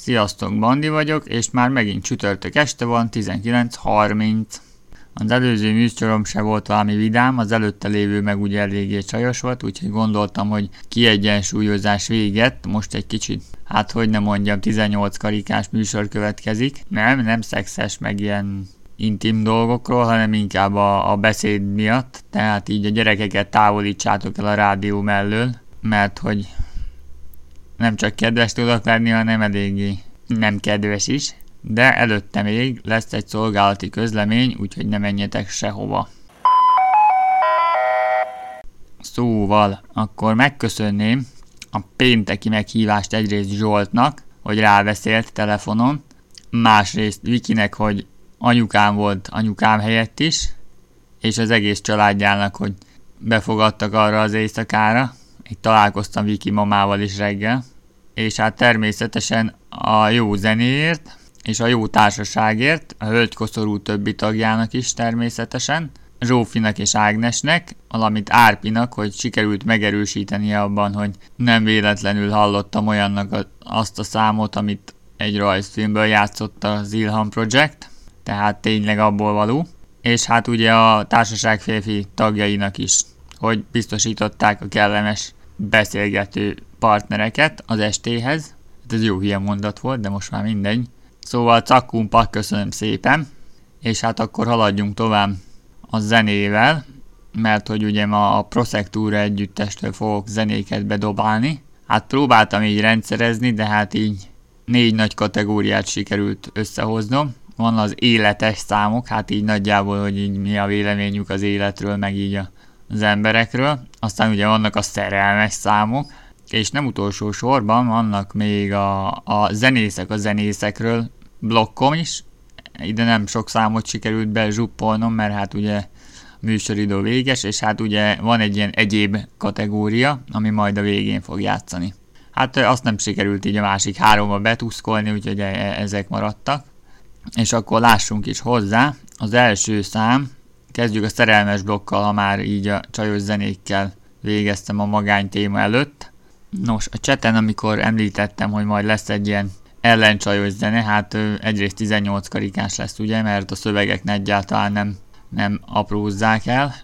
Sziasztok, Bandi vagyok, és már megint csütörtök este van, 19.30. Az előző műsorom se volt valami vidám, az előtte lévő meg ugye eléggé csajos volt, úgyhogy gondoltam, hogy kiegyensúlyozás véget, most egy kicsit, hát hogy nem mondjam, 18 karikás műsor következik. Nem, nem szexes, meg ilyen intim dolgokról, hanem inkább a, a beszéd miatt, tehát így a gyerekeket távolítsátok el a rádió mellől, mert hogy nem csak kedves tudok lenni, hanem eléggé nem kedves is. De előtte még lesz egy szolgálati közlemény, úgyhogy ne menjetek sehova. Szóval, akkor megköszönném a pénteki meghívást egyrészt Zsoltnak, hogy ráveszélt telefonon, másrészt Vikinek, hogy anyukám volt anyukám helyett is, és az egész családjának, hogy befogadtak arra az éjszakára, itt találkoztam Viki mamával is reggel, és hát természetesen a jó zenéért, és a jó társaságért, a hölgykoszorú többi tagjának is természetesen, Zsófinak és Ágnesnek, valamint Árpinak, hogy sikerült megerősíteni abban, hogy nem véletlenül hallottam olyannak azt a számot, amit egy rajzfilmből játszott az Ilham Project, tehát tényleg abból való. És hát ugye a társaság férfi tagjainak is, hogy biztosították a kellemes beszélgető partnereket az estéhez. Hát ez jó hülye mondat volt, de most már mindegy. Szóval cakkumpak, köszönöm szépen. És hát akkor haladjunk tovább a zenével, mert hogy ugye ma a Prosectúra együttestől fogok zenéket bedobálni. Hát próbáltam így rendszerezni, de hát így négy nagy kategóriát sikerült összehoznom. Van az életes számok, hát így nagyjából, hogy így mi a véleményük az életről, meg így a az emberekről, aztán ugye vannak a szerelmes számok, és nem utolsó sorban vannak még a, a zenészek a zenészekről blokkom is, ide nem sok számot sikerült bezsuppolnom, mert hát ugye műsoridő véges, és hát ugye van egy ilyen egyéb kategória, ami majd a végén fog játszani. Hát azt nem sikerült így a másik háromba betuszkolni, úgyhogy e, e, ezek maradtak. És akkor lássunk is hozzá. Az első szám Kezdjük a szerelmes blokkal, ha már így a csajos zenékkel végeztem a magány téma előtt. Nos, a cseten, amikor említettem, hogy majd lesz egy ilyen ellencsajos zene, hát egyrészt 18 karikás lesz, ugye, mert a szövegek egyáltalán nem, nem aprózzák el.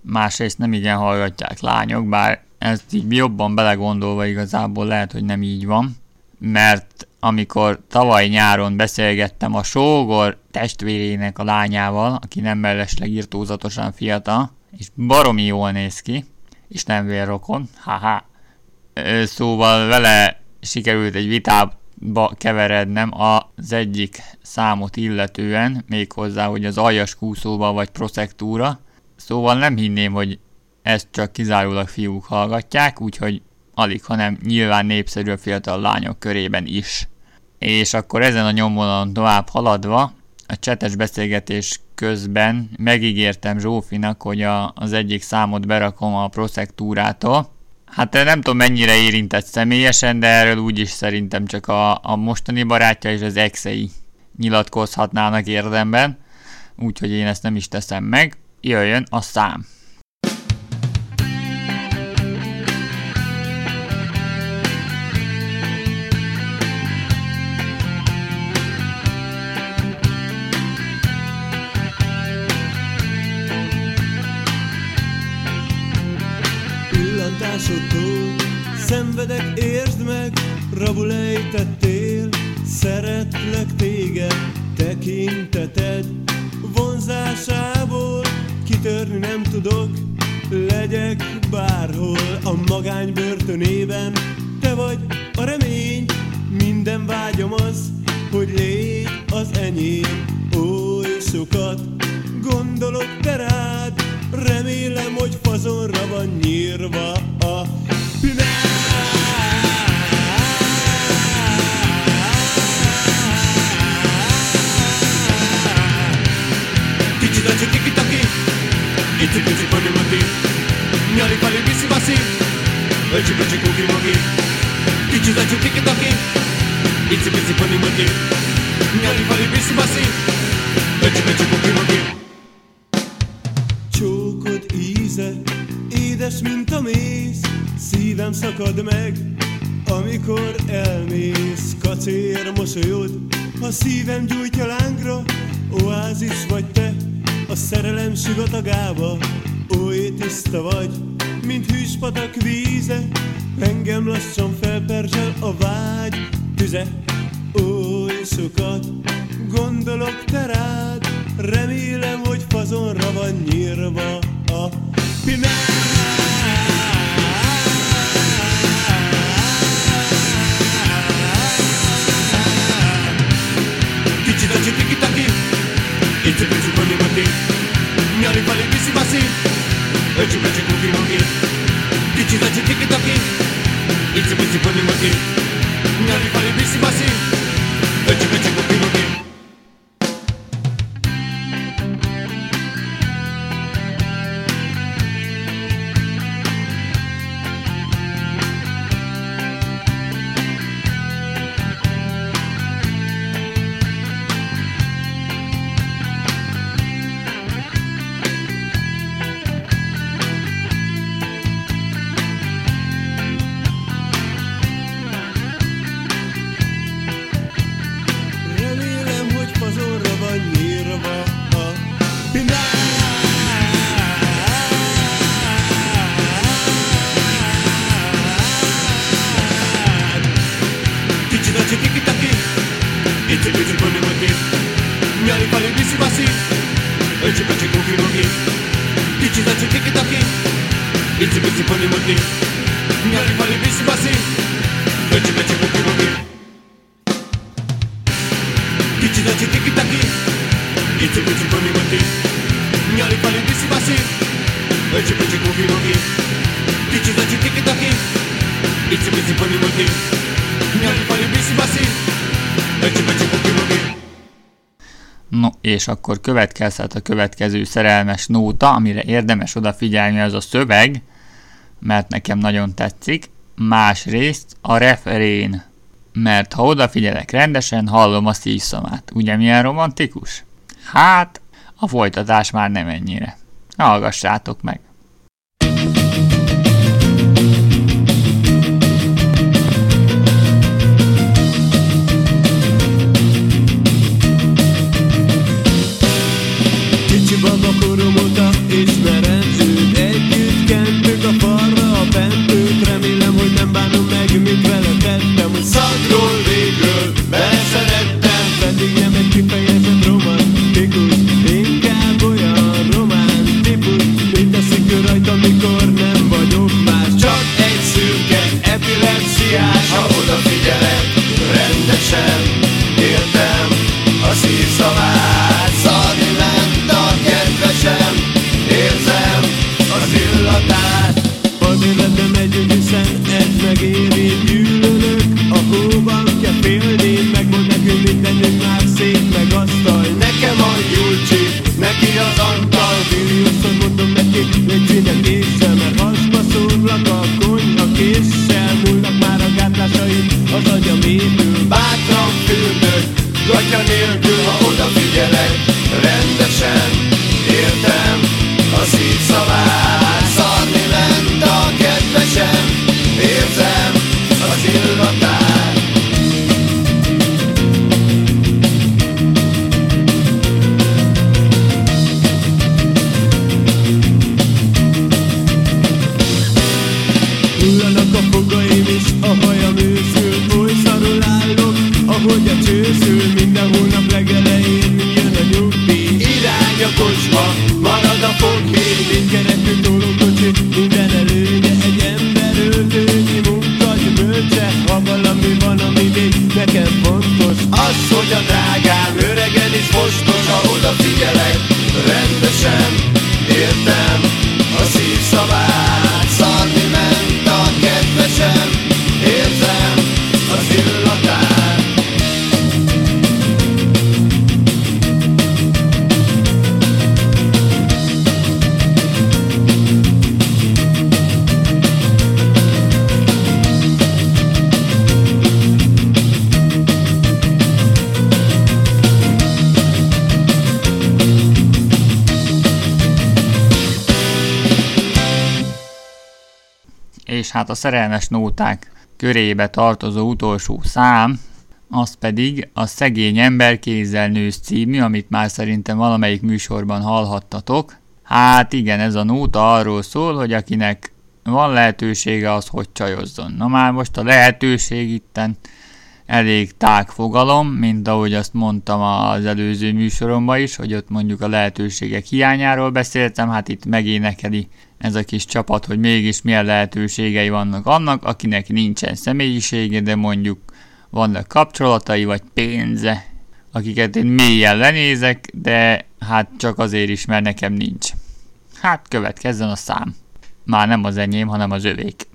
Másrészt nem igen hallgatják lányok, bár ezt így jobban belegondolva igazából lehet, hogy nem így van, mert amikor tavaly nyáron beszélgettem a sógor testvérének a lányával, aki nem mellesleg írtózatosan fiatal, és baromi jól néz ki, és nem vérrokon, haha. Szóval vele sikerült egy vitába keverednem az egyik számot illetően, méghozzá, hogy az aljas kúszóba vagy proszektúra. Szóval nem hinném, hogy ezt csak kizárólag fiúk hallgatják, úgyhogy alig, hanem nyilván népszerű a fiatal lányok körében is. És akkor ezen a nyomvonalon tovább haladva, a csetes beszélgetés közben megígértem Zsófinak, hogy a, az egyik számot berakom a proszektúrától. Hát nem tudom mennyire érintett személyesen, de erről úgyis szerintem csak a, a mostani barátja és az exei nyilatkozhatnának érdemben, úgyhogy én ezt nem is teszem meg. Jöjjön a szám! Másodtól. Szenvedek, értsd meg, rabul ejtettél. Szeretlek téged, tekinteted. Vonzásából kitörni nem tudok. Legyek bárhol a magány börtönében Te vagy a remény, minden vágyom az Hogy légy az enyém. Oly sokat Gondolok te rád, remélem, hogy fazonra van nyírva a Dici da ci tiki taki, iti pici poni moti, nyali pali bisi basi, leči peči kuki mogi. Dici édes, mint a méz, szívem szakad meg, amikor elmész, kacér mosolyod, a szívem gyújtja lángra, oázis vagy te, a szerelem sivatagába, oly tiszta vagy, mint hűspatak víze, engem lassan felperzsel a vágy tüze, oly sokat gondolok te rád, remélem, hogy fazonra van nyírva a pinád. és akkor következhet a következő szerelmes nóta, amire érdemes odafigyelni, az a szöveg, mert nekem nagyon tetszik, másrészt a referén, mert ha odafigyelek rendesen, hallom a szívszomát. Ugye milyen romantikus? Hát, a folytatás már nem ennyire. Hallgassátok meg! kártya nélkül, ha odafigyelek Rendesen értem a szívszavát hát a szerelmes nóták körébe tartozó utolsó szám, az pedig a Szegény ember kézzel nősz című, amit már szerintem valamelyik műsorban hallhattatok. Hát igen, ez a nóta arról szól, hogy akinek van lehetősége, az hogy csajozzon. Na már most a lehetőség itten elég tág fogalom, mint ahogy azt mondtam az előző műsoromban is, hogy ott mondjuk a lehetőségek hiányáról beszéltem, hát itt megénekeli ez a kis csapat, hogy mégis milyen lehetőségei vannak annak, akinek nincsen személyisége, de mondjuk vannak kapcsolatai vagy pénze, akiket én mélyen lenézek, de hát csak azért is, mert nekem nincs. Hát következzen a szám. Már nem az enyém, hanem az övék.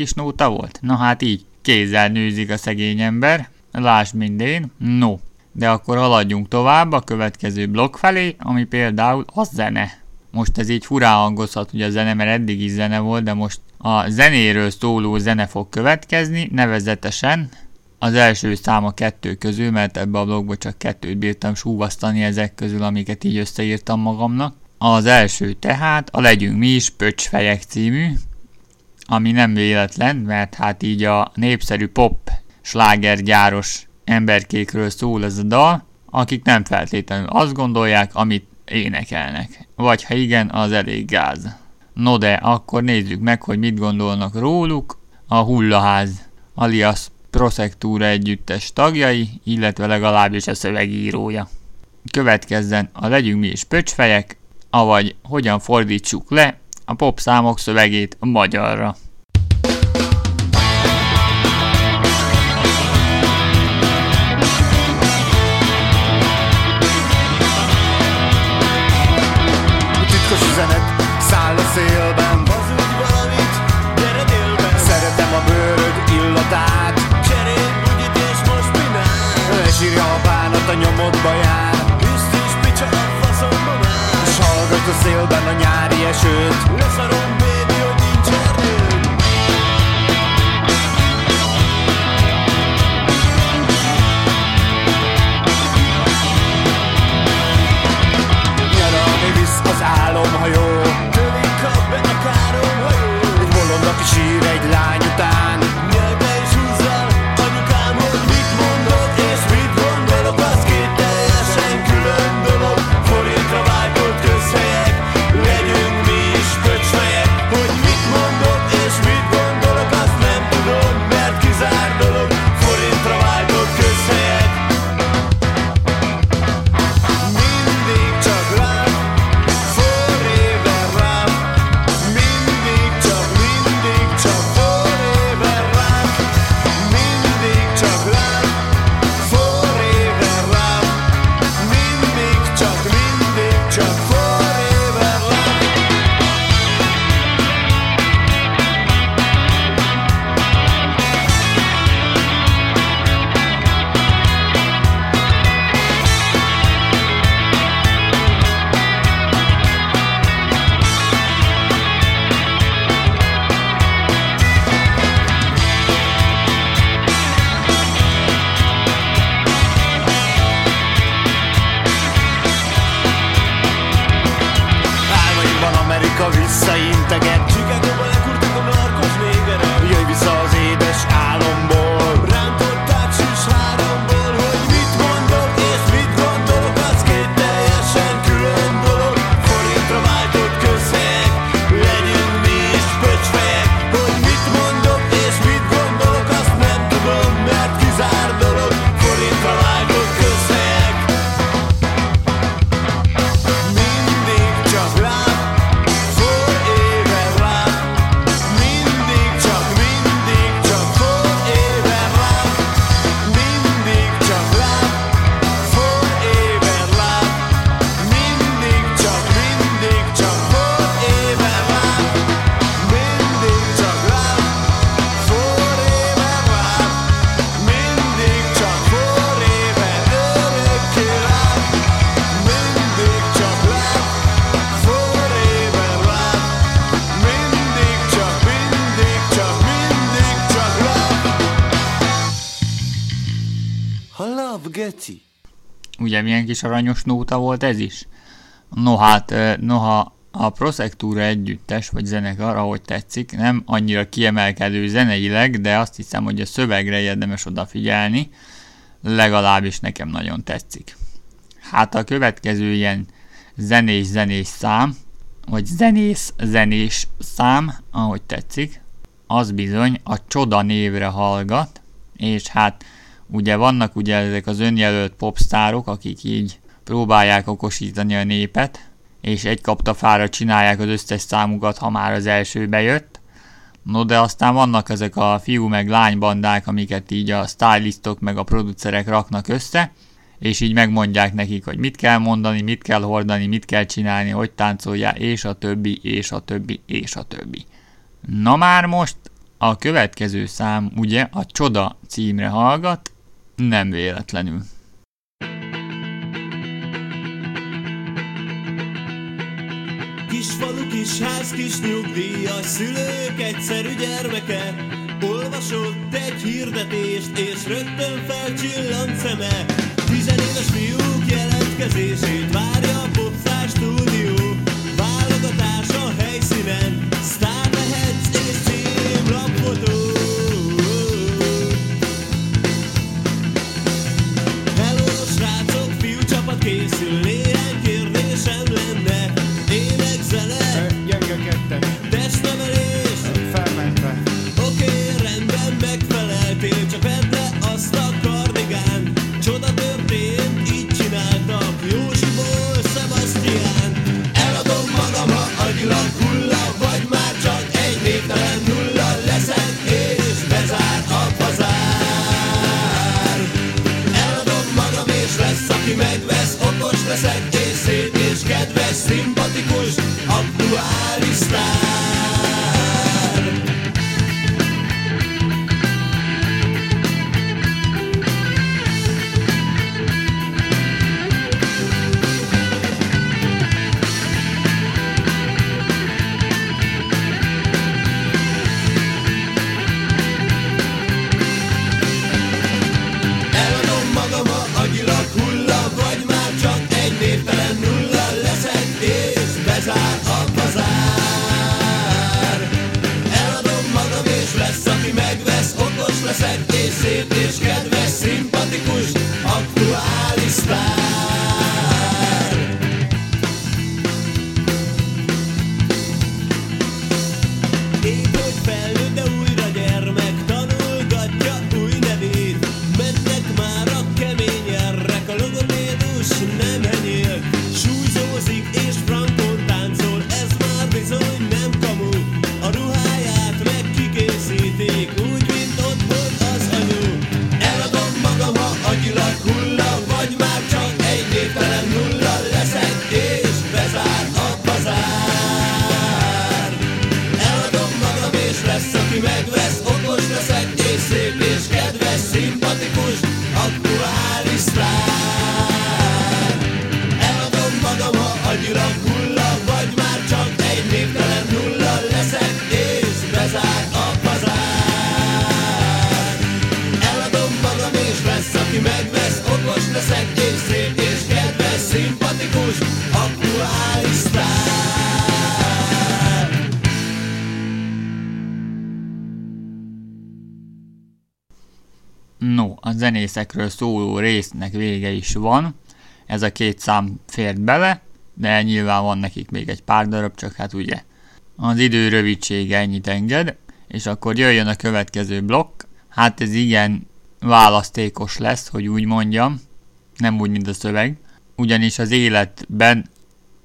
Kis nóta volt? Na hát így, kézzel nőzik a szegény ember, lásd mindén, no. De akkor haladjunk tovább a következő blokk felé, ami például a zene. Most ez így furán hangozhat, hogy a zene, mert eddig is zene volt, de most a zenéről szóló zene fog következni, nevezetesen az első szám a kettő közül, mert ebbe a blogba csak kettőt bírtam súvasztani ezek közül, amiket így összeírtam magamnak. Az első tehát a Legyünk mi is Pöcsfejek című, ami nem véletlen, mert hát így a népszerű pop slágergyáros emberkékről szól ez a dal, akik nem feltétlenül azt gondolják, amit énekelnek. Vagy ha igen, az elég gáz. No de, akkor nézzük meg, hogy mit gondolnak róluk a Hullaház, alias Prosektúra együttes tagjai, illetve legalábbis a szövegírója. Következzen a Legyünk mi is pöcsfejek, avagy hogyan fordítsuk le a pop számok szövegét magyarra. titkos üzenet száll a szélben Hazudj valamit, gyere délben. Szeretem a bőröd illatát Cserélj bugyit és most minál Ne sírja a bánat a nyomodba jár Hozd a szélben a nyári esőt. Ne baby, hogy nincs erdőd Gyere, ami visz az álomhajó. Tőlünk kap be a káromhajó Egy bolond, aki sír egy Ugye milyen kis aranyos nóta volt ez is? No hát, noha a Prosectura együttes, vagy zenekar, ahogy tetszik, nem annyira kiemelkedő zeneileg, de azt hiszem, hogy a szövegre érdemes odafigyelni, legalábbis nekem nagyon tetszik. Hát a következő ilyen zenés-zenés szám, vagy zenész-zenés szám, ahogy tetszik, az bizony a Csoda névre hallgat, és hát ugye vannak ugye ezek az önjelölt popstárok, akik így próbálják okosítani a népet, és egy kapta fára csinálják az összes számukat, ha már az első bejött. No de aztán vannak ezek a fiú meg lánybandák, amiket így a stylistok meg a producerek raknak össze, és így megmondják nekik, hogy mit kell mondani, mit kell hordani, mit kell csinálni, hogy táncolja, és a többi, és a többi, és a többi. Na már most a következő szám ugye a Csoda címre hallgat, nem véletlenül. Kis falu, kis ház, kis nyugdíjas szülők, egyszerű gyermeke Olvasott egy hirdetést, és rögtön felcsillant szeme Tizenéves fiúk jelentkezését várja fiú csapat készül, És szép és kedves Szimpatikus, aktuális sztár said a zenészekről szóló résznek vége is van. Ez a két szám fért bele, de nyilván van nekik még egy pár darab, csak hát ugye az idő rövidsége ennyit enged, és akkor jöjjön a következő blokk. Hát ez igen választékos lesz, hogy úgy mondjam, nem úgy, mint a szöveg, ugyanis az életben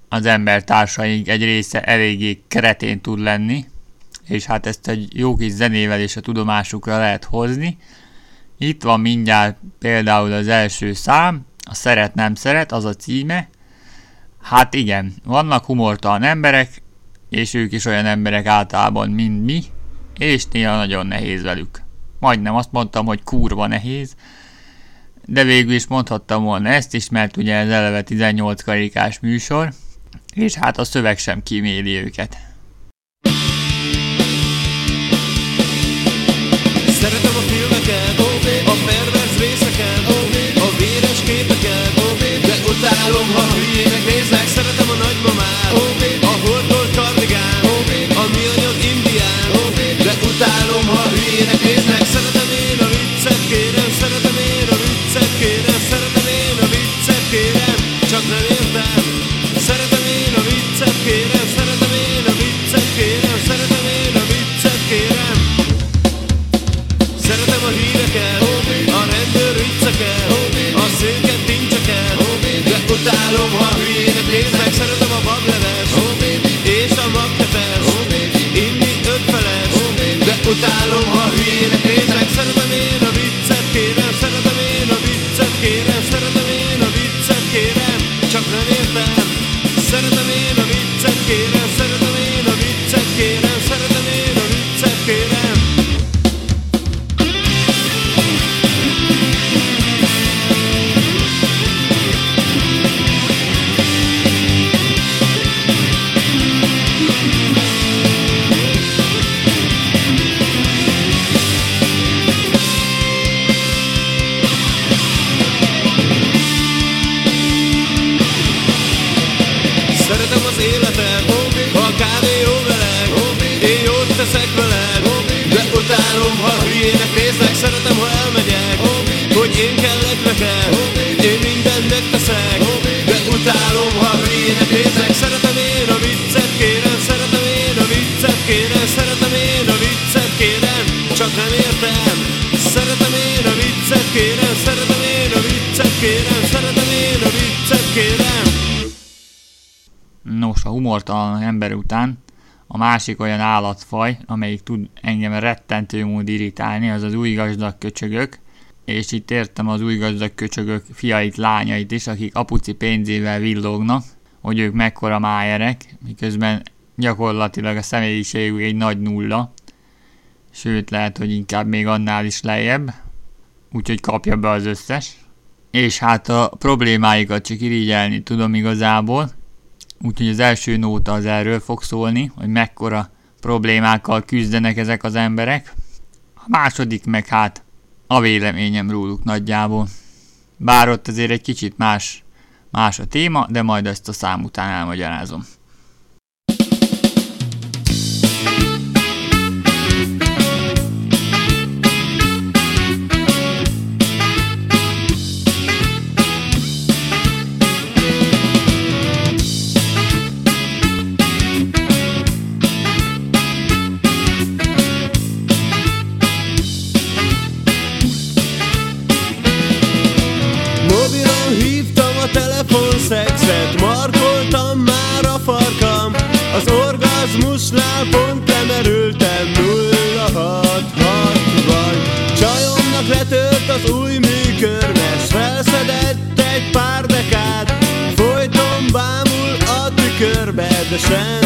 az embertársaink egy része eléggé kretén tud lenni, és hát ezt egy jó kis zenével és a tudomásukra lehet hozni. Itt van mindjárt például az első szám, a Szeret nem szeret, az a címe. Hát igen, vannak humortalan emberek, és ők is olyan emberek általában, mint mi, és néha nagyon nehéz velük. Majdnem azt mondtam, hogy kurva nehéz, de végül is mondhattam volna ezt is, mert ugye ez eleve 18 karikás műsor, és hát a szöveg sem kíméli őket. Szeretem a Álomban hülyének néznek, szeretem a nagymamát. puta lo moví másik olyan állatfaj, amelyik tud engem rettentő mód irítálni az az új gazdag köcsögök, és itt értem az új gazdag köcsögök fiait, lányait is, akik apuci pénzével villognak, hogy ők mekkora májerek, miközben gyakorlatilag a személyiségük egy nagy nulla, sőt lehet, hogy inkább még annál is lejjebb, úgyhogy kapja be az összes. És hát a problémáikat csak irigyelni tudom igazából, Úgyhogy az első nóta az erről fog szólni, hogy mekkora problémákkal küzdenek ezek az emberek. A második meg hát a véleményem róluk nagyjából. Bár ott azért egy kicsit más, más a téma, de majd ezt a szám után elmagyarázom. Sen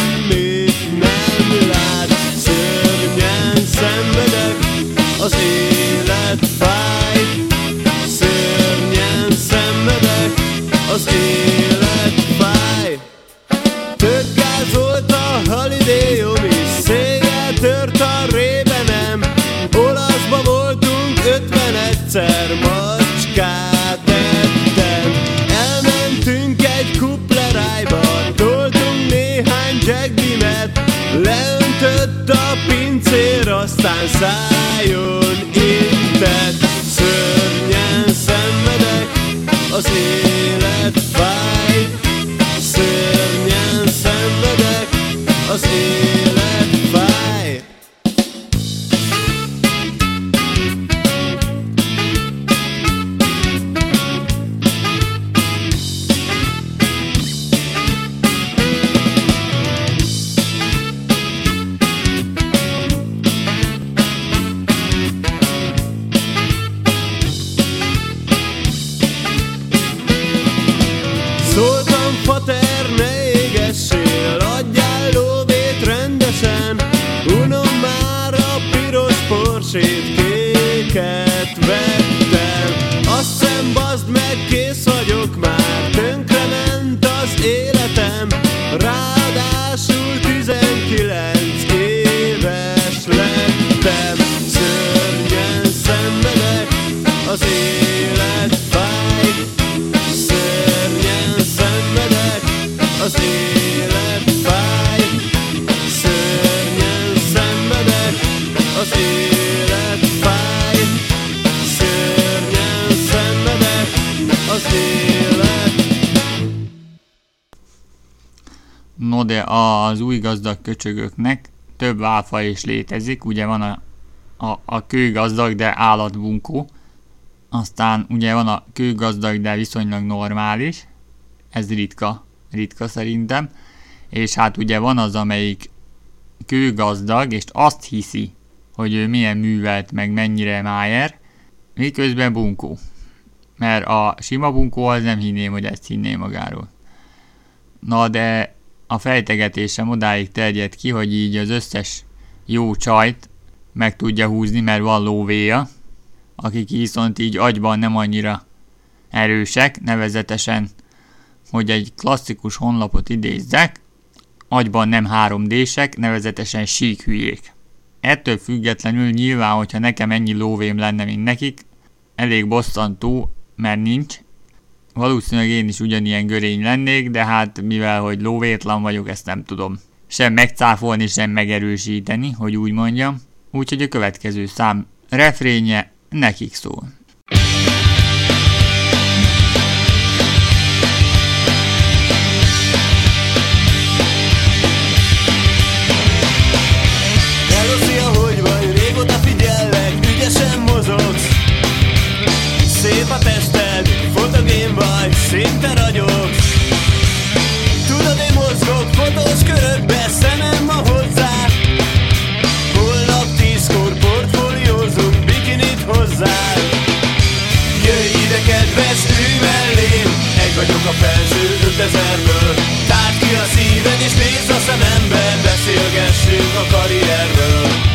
estás a gazdag köcsögöknek több álfa is létezik, ugye van a, a, a kőgazdag, de állatbunkó, aztán ugye van a kőgazdag, de viszonylag normális, ez ritka, ritka szerintem, és hát ugye van az, amelyik kőgazdag, és azt hiszi, hogy ő milyen művelt, meg mennyire májer, miközben bunkó. Mert a sima bunkó az nem hinném, hogy ezt hinné magáról. Na de a fejtegetésem odáig terjed ki, hogy így az összes jó csajt meg tudja húzni, mert van lóvéja, akik viszont így agyban nem annyira erősek, nevezetesen, hogy egy klasszikus honlapot idézzek, agyban nem 3D-sek, nevezetesen sík hülyék. Ettől függetlenül nyilván, hogyha nekem ennyi lóvém lenne, mint nekik, elég bosszantó, mert nincs. Valószínűleg én is ugyanilyen görény lennék, de hát mivel, hogy lóvétlan vagyok, ezt nem tudom sem megcáfolni, sem megerősíteni, hogy úgy mondjam. Úgyhogy a következő szám refrénye nekik szól. Szinte ragyogsz Tudod, én mozgok fotós körökbe, szemem ma hozzá. Holnap tízkor portfóliózunk, bikinit hozzá. Jöjj ide kedves, ülj mellém. Egy vagyok a felső ötezerből. Tárd ki a szíved és nézd a szemembe. Beszélgessünk a karrierről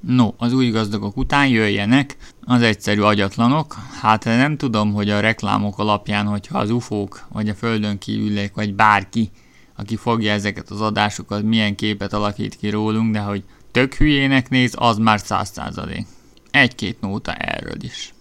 No, az új gazdagok után jöjjenek az egyszerű agyatlanok. Hát nem tudom, hogy a reklámok alapján, hogyha az ufók, vagy a földön kívüliek, vagy bárki, aki fogja ezeket az adásokat, milyen képet alakít ki rólunk, de hogy tök hülyének néz, az már száz százalék. Egy-két nóta erről is.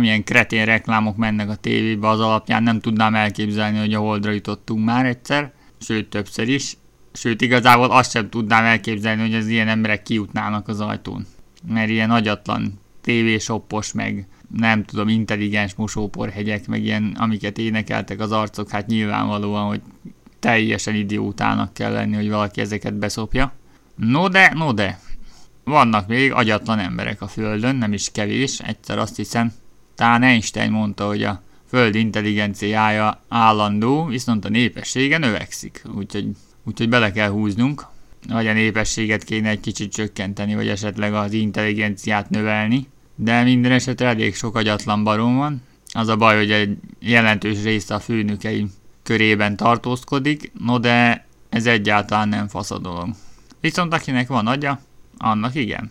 Amilyen kretén reklámok mennek a tévébe, az alapján nem tudnám elképzelni, hogy a holdra jutottunk már egyszer, sőt többször is. Sőt, igazából azt sem tudnám elképzelni, hogy az ilyen emberek kijutnának az ajtón. Mert ilyen agyatlan tévésoppos, meg nem tudom, intelligens mosóporhegyek, meg ilyen, amiket énekeltek az arcok, hát nyilvánvalóan, hogy teljesen idiótának kell lenni, hogy valaki ezeket beszopja. No de, no de, vannak még agyatlan emberek a Földön, nem is kevés, egyszer azt hiszem, talán Einstein mondta, hogy a Föld intelligenciája állandó, viszont a népessége növekszik, úgyhogy, úgyhogy bele kell húznunk, vagy a népességet kéne egy kicsit csökkenteni, vagy esetleg az intelligenciát növelni, de minden esetre elég sok agyatlan barom van. Az a baj, hogy egy jelentős része a főnökeim körében tartózkodik, no de ez egyáltalán nem fasz a dolog. Viszont akinek van agya, annak igen.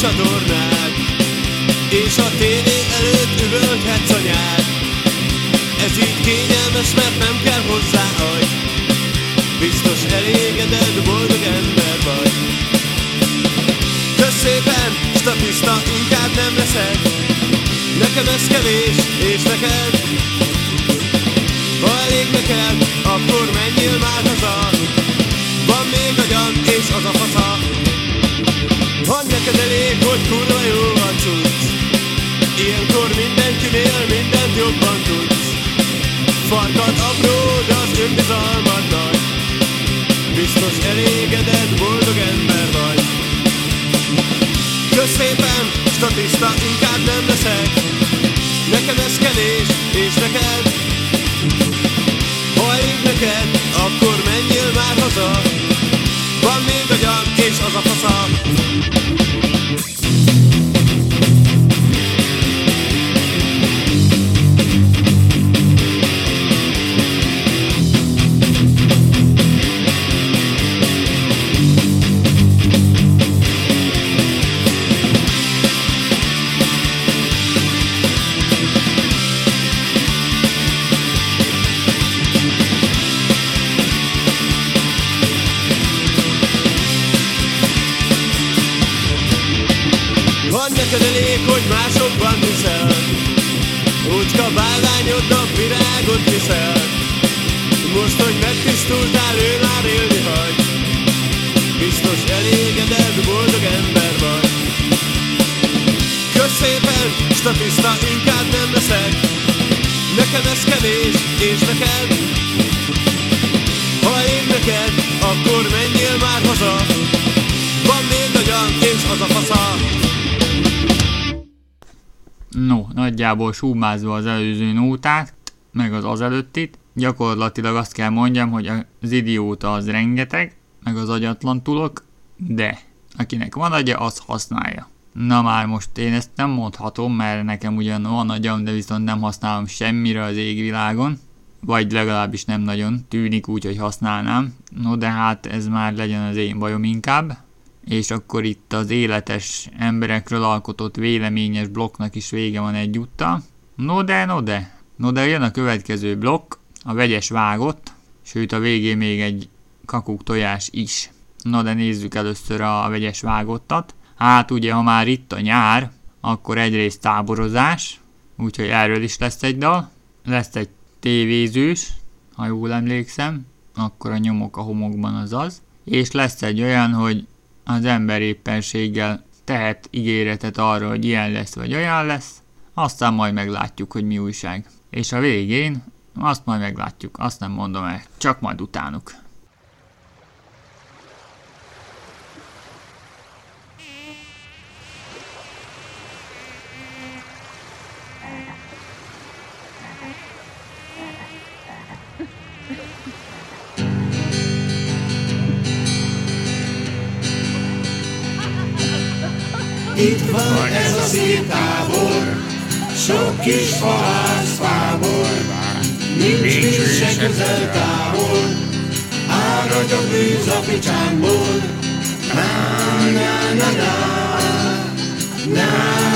Csatornád És a tévé előtt üvölthetsz anyád Ez így kényelmes, mert nem kell hozzá agy. Biztos elégedett, boldog ember vagy. Kösz szépen, statiszta, inkább nem leszek. Nekem ez kevés, és neked. Ha elég neked, akkor menjél már haza Biztos elégedett, boldog ember vagy. Kösz szépen, statiszta, inkább nagyjából súmázva az előző nótát, meg az az előttit, gyakorlatilag azt kell mondjam, hogy az idióta az rengeteg, meg az agyatlan tulok, de akinek van agya, az használja. Na már most én ezt nem mondhatom, mert nekem ugyan van agyam, de viszont nem használom semmire az égvilágon, vagy legalábbis nem nagyon, tűnik úgy, hogy használnám. No de hát ez már legyen az én bajom inkább. És akkor itt az életes emberekről alkotott véleményes blokknak is vége van egyúttal. No de, no de. No de jön a következő blokk, a vegyes vágott, sőt a végén még egy kakuk tojás is. Na de nézzük először a vegyes vágottat. Hát ugye, ha már itt a nyár, akkor egyrészt táborozás, úgyhogy erről is lesz egy dal. Lesz egy tévézős, ha jól emlékszem, akkor a nyomok a homokban az az. És lesz egy olyan, hogy az ember éppenséggel tehet ígéretet arra, hogy ilyen lesz vagy olyan lesz, aztán majd meglátjuk, hogy mi újság. És a végén azt majd meglátjuk, azt nem mondom el, csak majd utánuk. Itt van ez a szép tábor, sok kis fahászfából, nincs víz se közel távol, árad a bűz a picsámból. Na, na, na, na, na, na,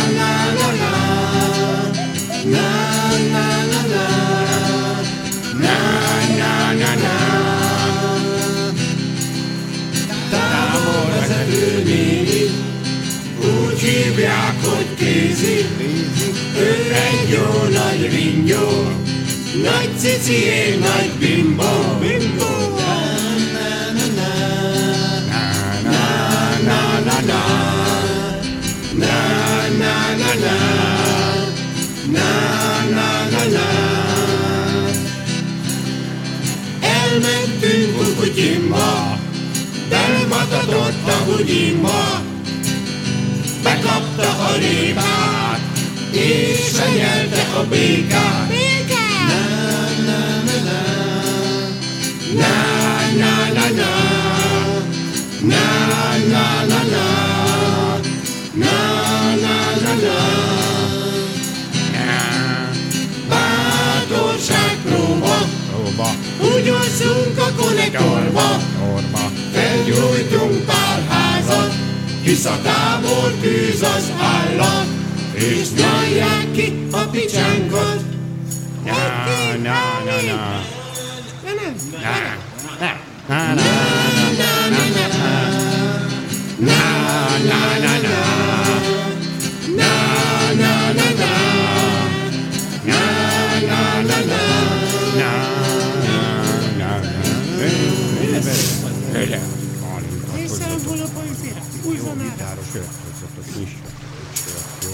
nézi, ő egy jó nagy ringyó, nagy cici, én nagy bimbó, bimbó. Elmentünk kukutyimba, belemagadott a bugyimba, bekapta a rébát, és lenyelte a békát. Na, na, na, na, na, na, na, na, na, na, na, na, na, na, na, na. Bátorság próba, Próba, úgy alszunk a konnektorba, orba, Felgyújtunk pár Visszatábor tűz az állat, és nyalják ki a picsánkot. Na, na, na, na. Na, na, na. Na, na, na, na. Na, na, na, na. Jó gitáros következetes is. Jó.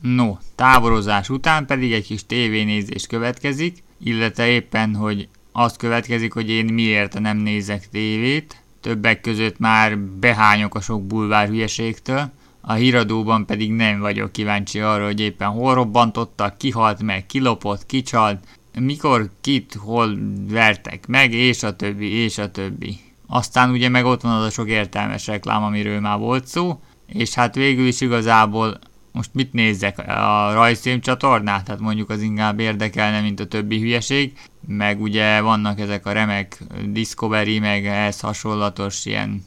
No, táborozás után pedig egy kis tévénézés következik, illetve éppen, hogy az következik, hogy én miért nem nézek tévét, többek között már behányok a sok bulvár hülyeségtől, a híradóban pedig nem vagyok kíváncsi arra, hogy éppen hol robbantottak, kihalt meg, kilopott, kicsalt, mikor, kit, hol vertek meg, és a többi, és a többi. Aztán ugye meg ott van az a sok értelmes reklám, amiről már volt szó, és hát végül is igazából most mit nézzek, a rajzfilm csatornát? Tehát mondjuk az inkább érdekelne, mint a többi hülyeség, meg ugye vannak ezek a remek Discovery, meg ehhez hasonlatos ilyen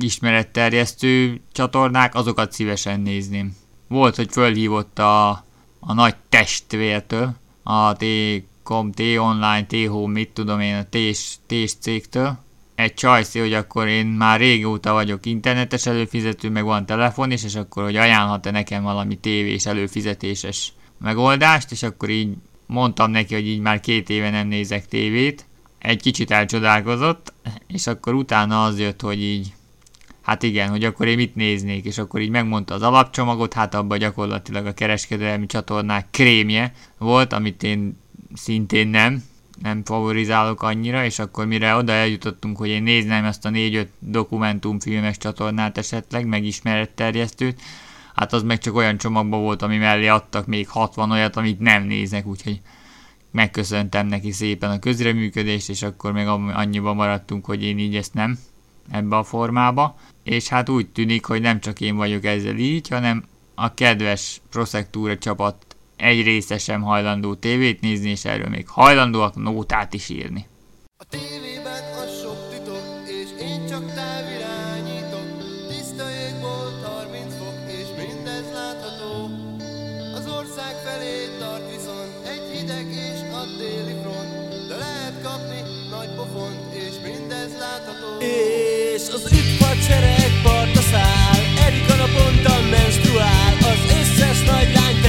ismeretterjesztő csatornák, azokat szívesen nézném. Volt, hogy fölhívott a, a nagy testvértől, a T-com, T-online, T-home, mit tudom én, a T-s, cégtől, egy csajszé, hogy akkor én már régóta vagyok internetes előfizető, meg van telefon is, és akkor hogy ajánlhat-e nekem valami tévés előfizetéses megoldást, és akkor így mondtam neki, hogy így már két éve nem nézek tévét. Egy kicsit elcsodálkozott, és akkor utána az jött, hogy így Hát igen, hogy akkor én mit néznék, és akkor így megmondta az alapcsomagot, hát abban gyakorlatilag a kereskedelmi csatornák krémje volt, amit én szintén nem, nem favorizálok annyira, és akkor mire oda eljutottunk, hogy én néznem ezt a 4-5 dokumentumfilmes csatornát esetleg, meg ismeretterjesztőt, hát az meg csak olyan csomagban volt, ami mellé adtak még 60 olyat, amit nem néznek, úgyhogy megköszöntem neki szépen a közreműködést, és akkor még annyiba maradtunk, hogy én így ezt nem ebbe a formába. És hát úgy tűnik, hogy nem csak én vagyok ezzel így, hanem a kedves Prosectúra csapat egy része sem hajlandó tévét nézni, és erről még hajlandóak nótát is írni. A tévében az sok titok, és én csak távirányítok. Összes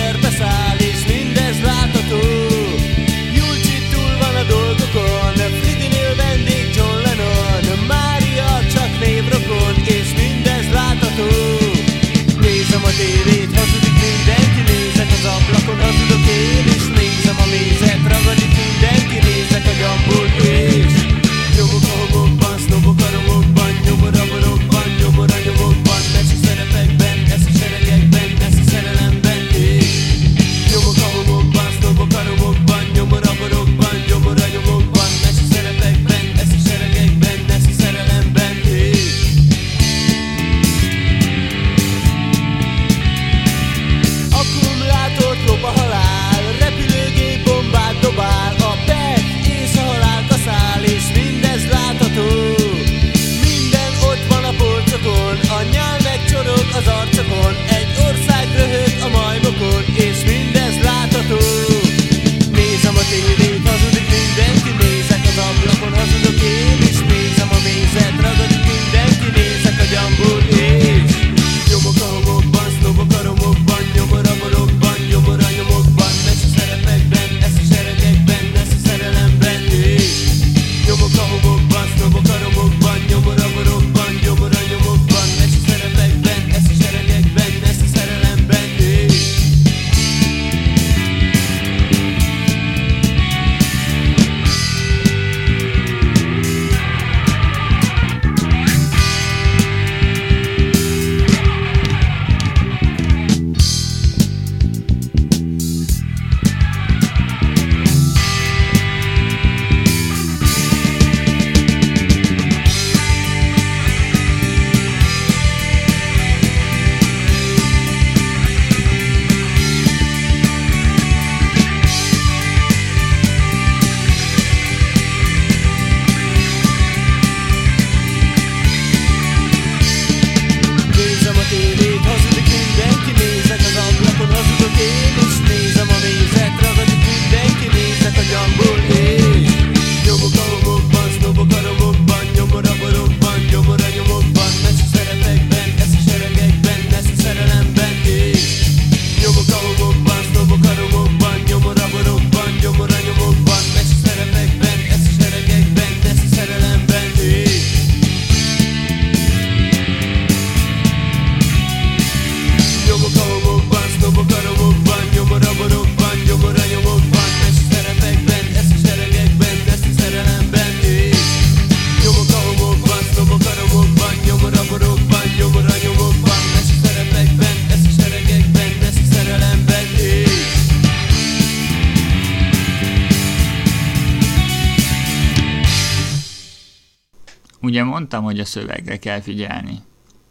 mondtam, hogy a szövegre kell figyelni.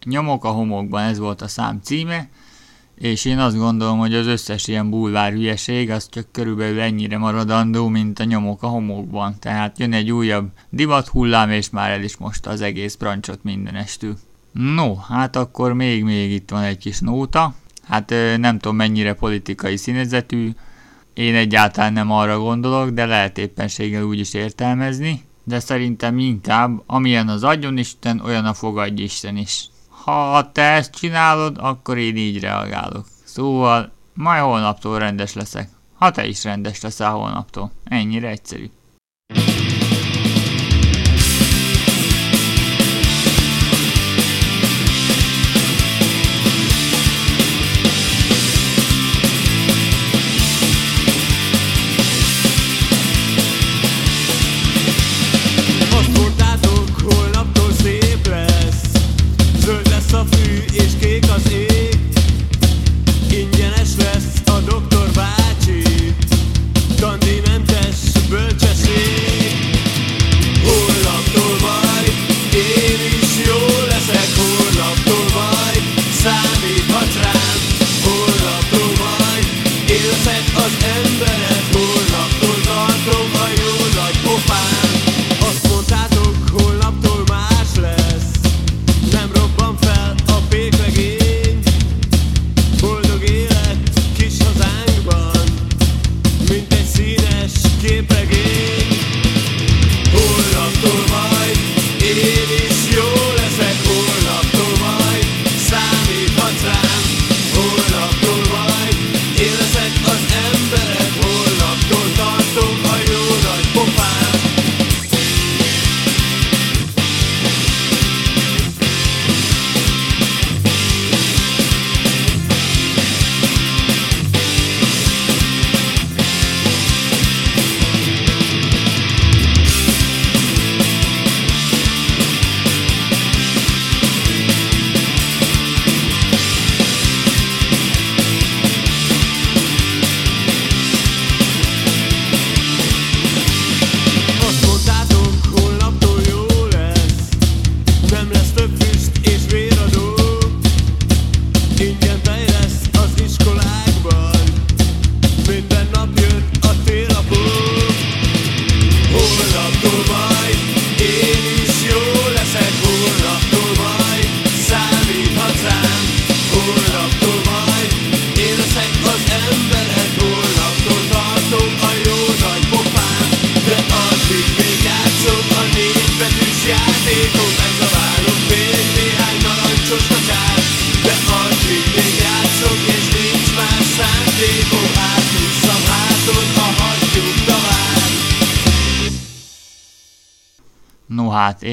Nyomok a homokban, ez volt a szám címe, és én azt gondolom, hogy az összes ilyen bulvár hülyeség az csak körülbelül ennyire maradandó, mint a nyomok a homokban. Tehát jön egy újabb divat hullám, és már el is most az egész prancsot mindenestül. No, hát akkor még-még itt van egy kis nóta. Hát nem tudom mennyire politikai színezetű, én egyáltalán nem arra gondolok, de lehet éppenséggel úgy is értelmezni, de szerintem inkább, amilyen az adjon Isten, olyan a fogadj Isten is. Ha te ezt csinálod, akkor én így reagálok. Szóval, majd holnaptól rendes leszek. Ha te is rendes leszel holnaptól. Ennyire egyszerű.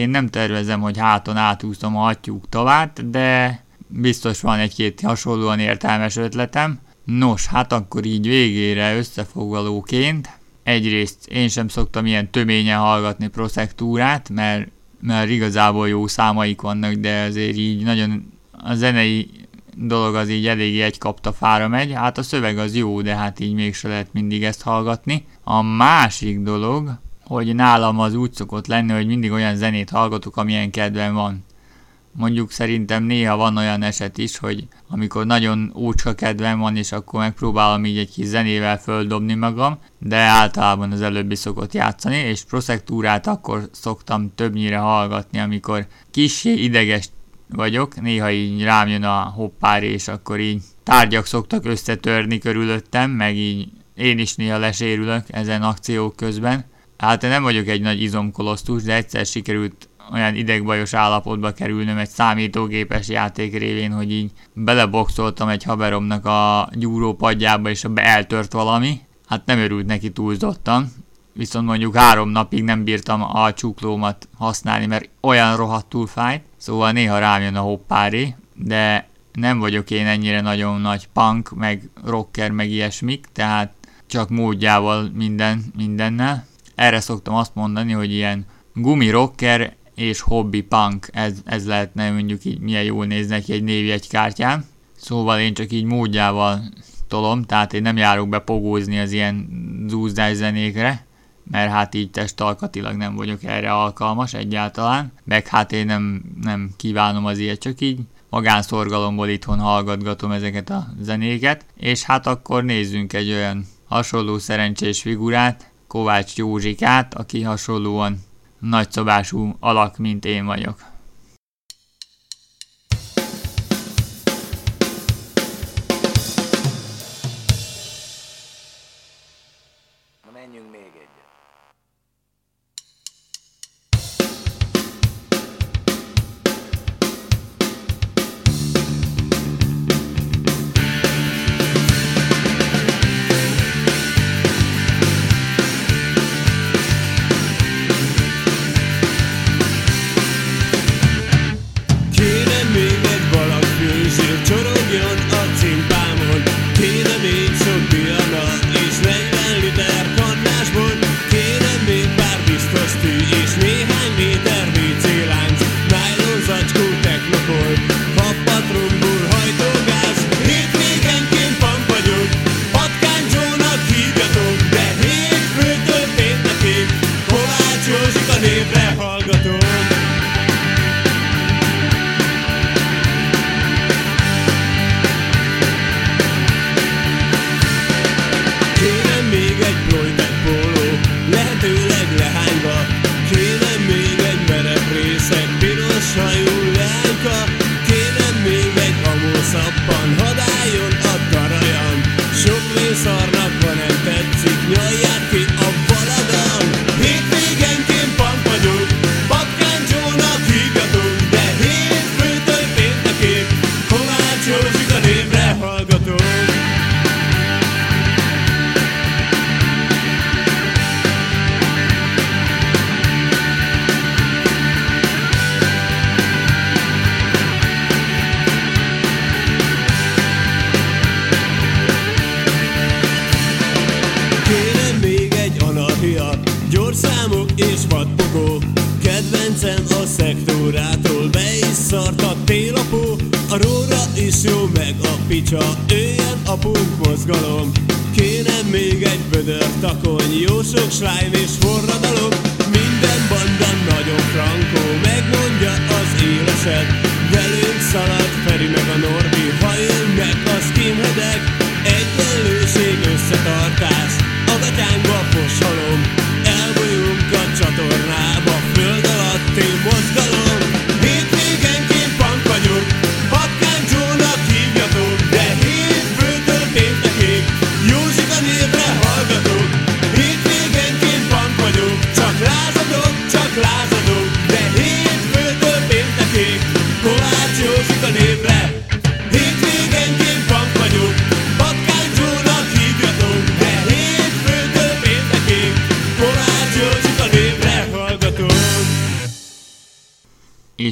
Én nem tervezem, hogy háton átúszom a hattyúk tavát, de biztos van egy-két hasonlóan értelmes ötletem. Nos, hát akkor így végére összefoglalóként, egyrészt én sem szoktam ilyen töményen hallgatni proszektúrát, mert, mert igazából jó számaik vannak, de azért így nagyon a zenei dolog az így eléggé egy kapta fára megy, hát a szöveg az jó, de hát így mégse lehet mindig ezt hallgatni. A másik dolog, hogy nálam az úgy szokott lenni, hogy mindig olyan zenét hallgatok, amilyen kedvem van. Mondjuk szerintem néha van olyan eset is, hogy amikor nagyon ócska kedvem van, és akkor megpróbálom így egy kis zenével földobni magam, de általában az előbbi szokott játszani, és proszektúrát akkor szoktam többnyire hallgatni, amikor kissé ideges vagyok, néha így rám jön a hoppár, és akkor így tárgyak szoktak összetörni körülöttem, meg így én is néha lesérülök ezen akciók közben. Hát én nem vagyok egy nagy izomkolosztus, de egyszer sikerült olyan idegbajos állapotba kerülnöm egy számítógépes játék révén, hogy így beleboxoltam egy haveromnak a gyúrópadjába, és be eltört valami. Hát nem örült neki túlzottan, viszont mondjuk három napig nem bírtam a csuklómat használni, mert olyan rohadtul fájt, szóval néha rám jön a hoppári, de nem vagyok én ennyire nagyon nagy punk, meg rocker, meg ilyesmik, tehát csak módjával minden, mindennel. Erre szoktam azt mondani, hogy ilyen gumi rocker és hobby punk, ez, ez lehetne mondjuk így milyen jól néz neki egy egy kártyán. Szóval én csak így módjával tolom, tehát én nem járok be pogózni az ilyen zúzdás zenékre, mert hát így testalkatilag nem vagyok erre alkalmas egyáltalán, meg hát én nem, nem kívánom az ilyet, csak így magánszorgalomból itthon hallgatgatom ezeket a zenéket, és hát akkor nézzünk egy olyan hasonló szerencsés figurát, Kovács Józsikát, aki hasonlóan nagyszabású alak, mint én vagyok.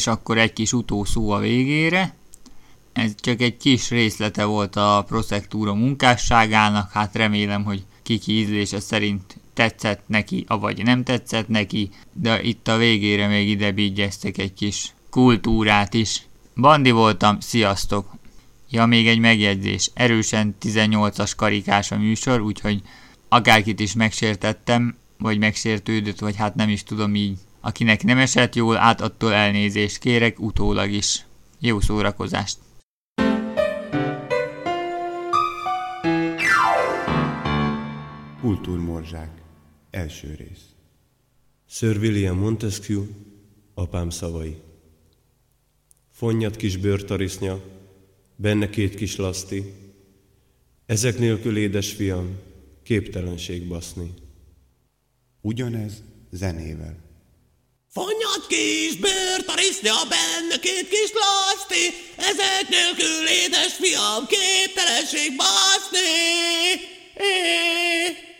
És akkor egy kis utószó a végére. Ez csak egy kis részlete volt a Prosektúra munkásságának, hát remélem, hogy kiki ízlése szerint tetszett neki, avagy nem tetszett neki, de itt a végére még ide bígyeztek egy kis kultúrát is. Bandi voltam, sziasztok! Ja, még egy megjegyzés. Erősen 18-as karikás a műsor, úgyhogy akárkit is megsértettem, vagy megsértődött, vagy hát nem is tudom így. Akinek nem esett jól, át attól elnézést kérek, utólag is. Jó szórakozást! Kultúrmorzsák. Első rész. Sir William Montesquieu, apám szavai. Fonnyat kis bőrtarisznya, benne két kis laszti, ezek nélkül édesfiam, képtelenség baszni. Ugyanez zenével. Fonyat kis bőrtarisznya, benne két kis laszti, ezek nélkül édesfiam, képtelenség baszni. É,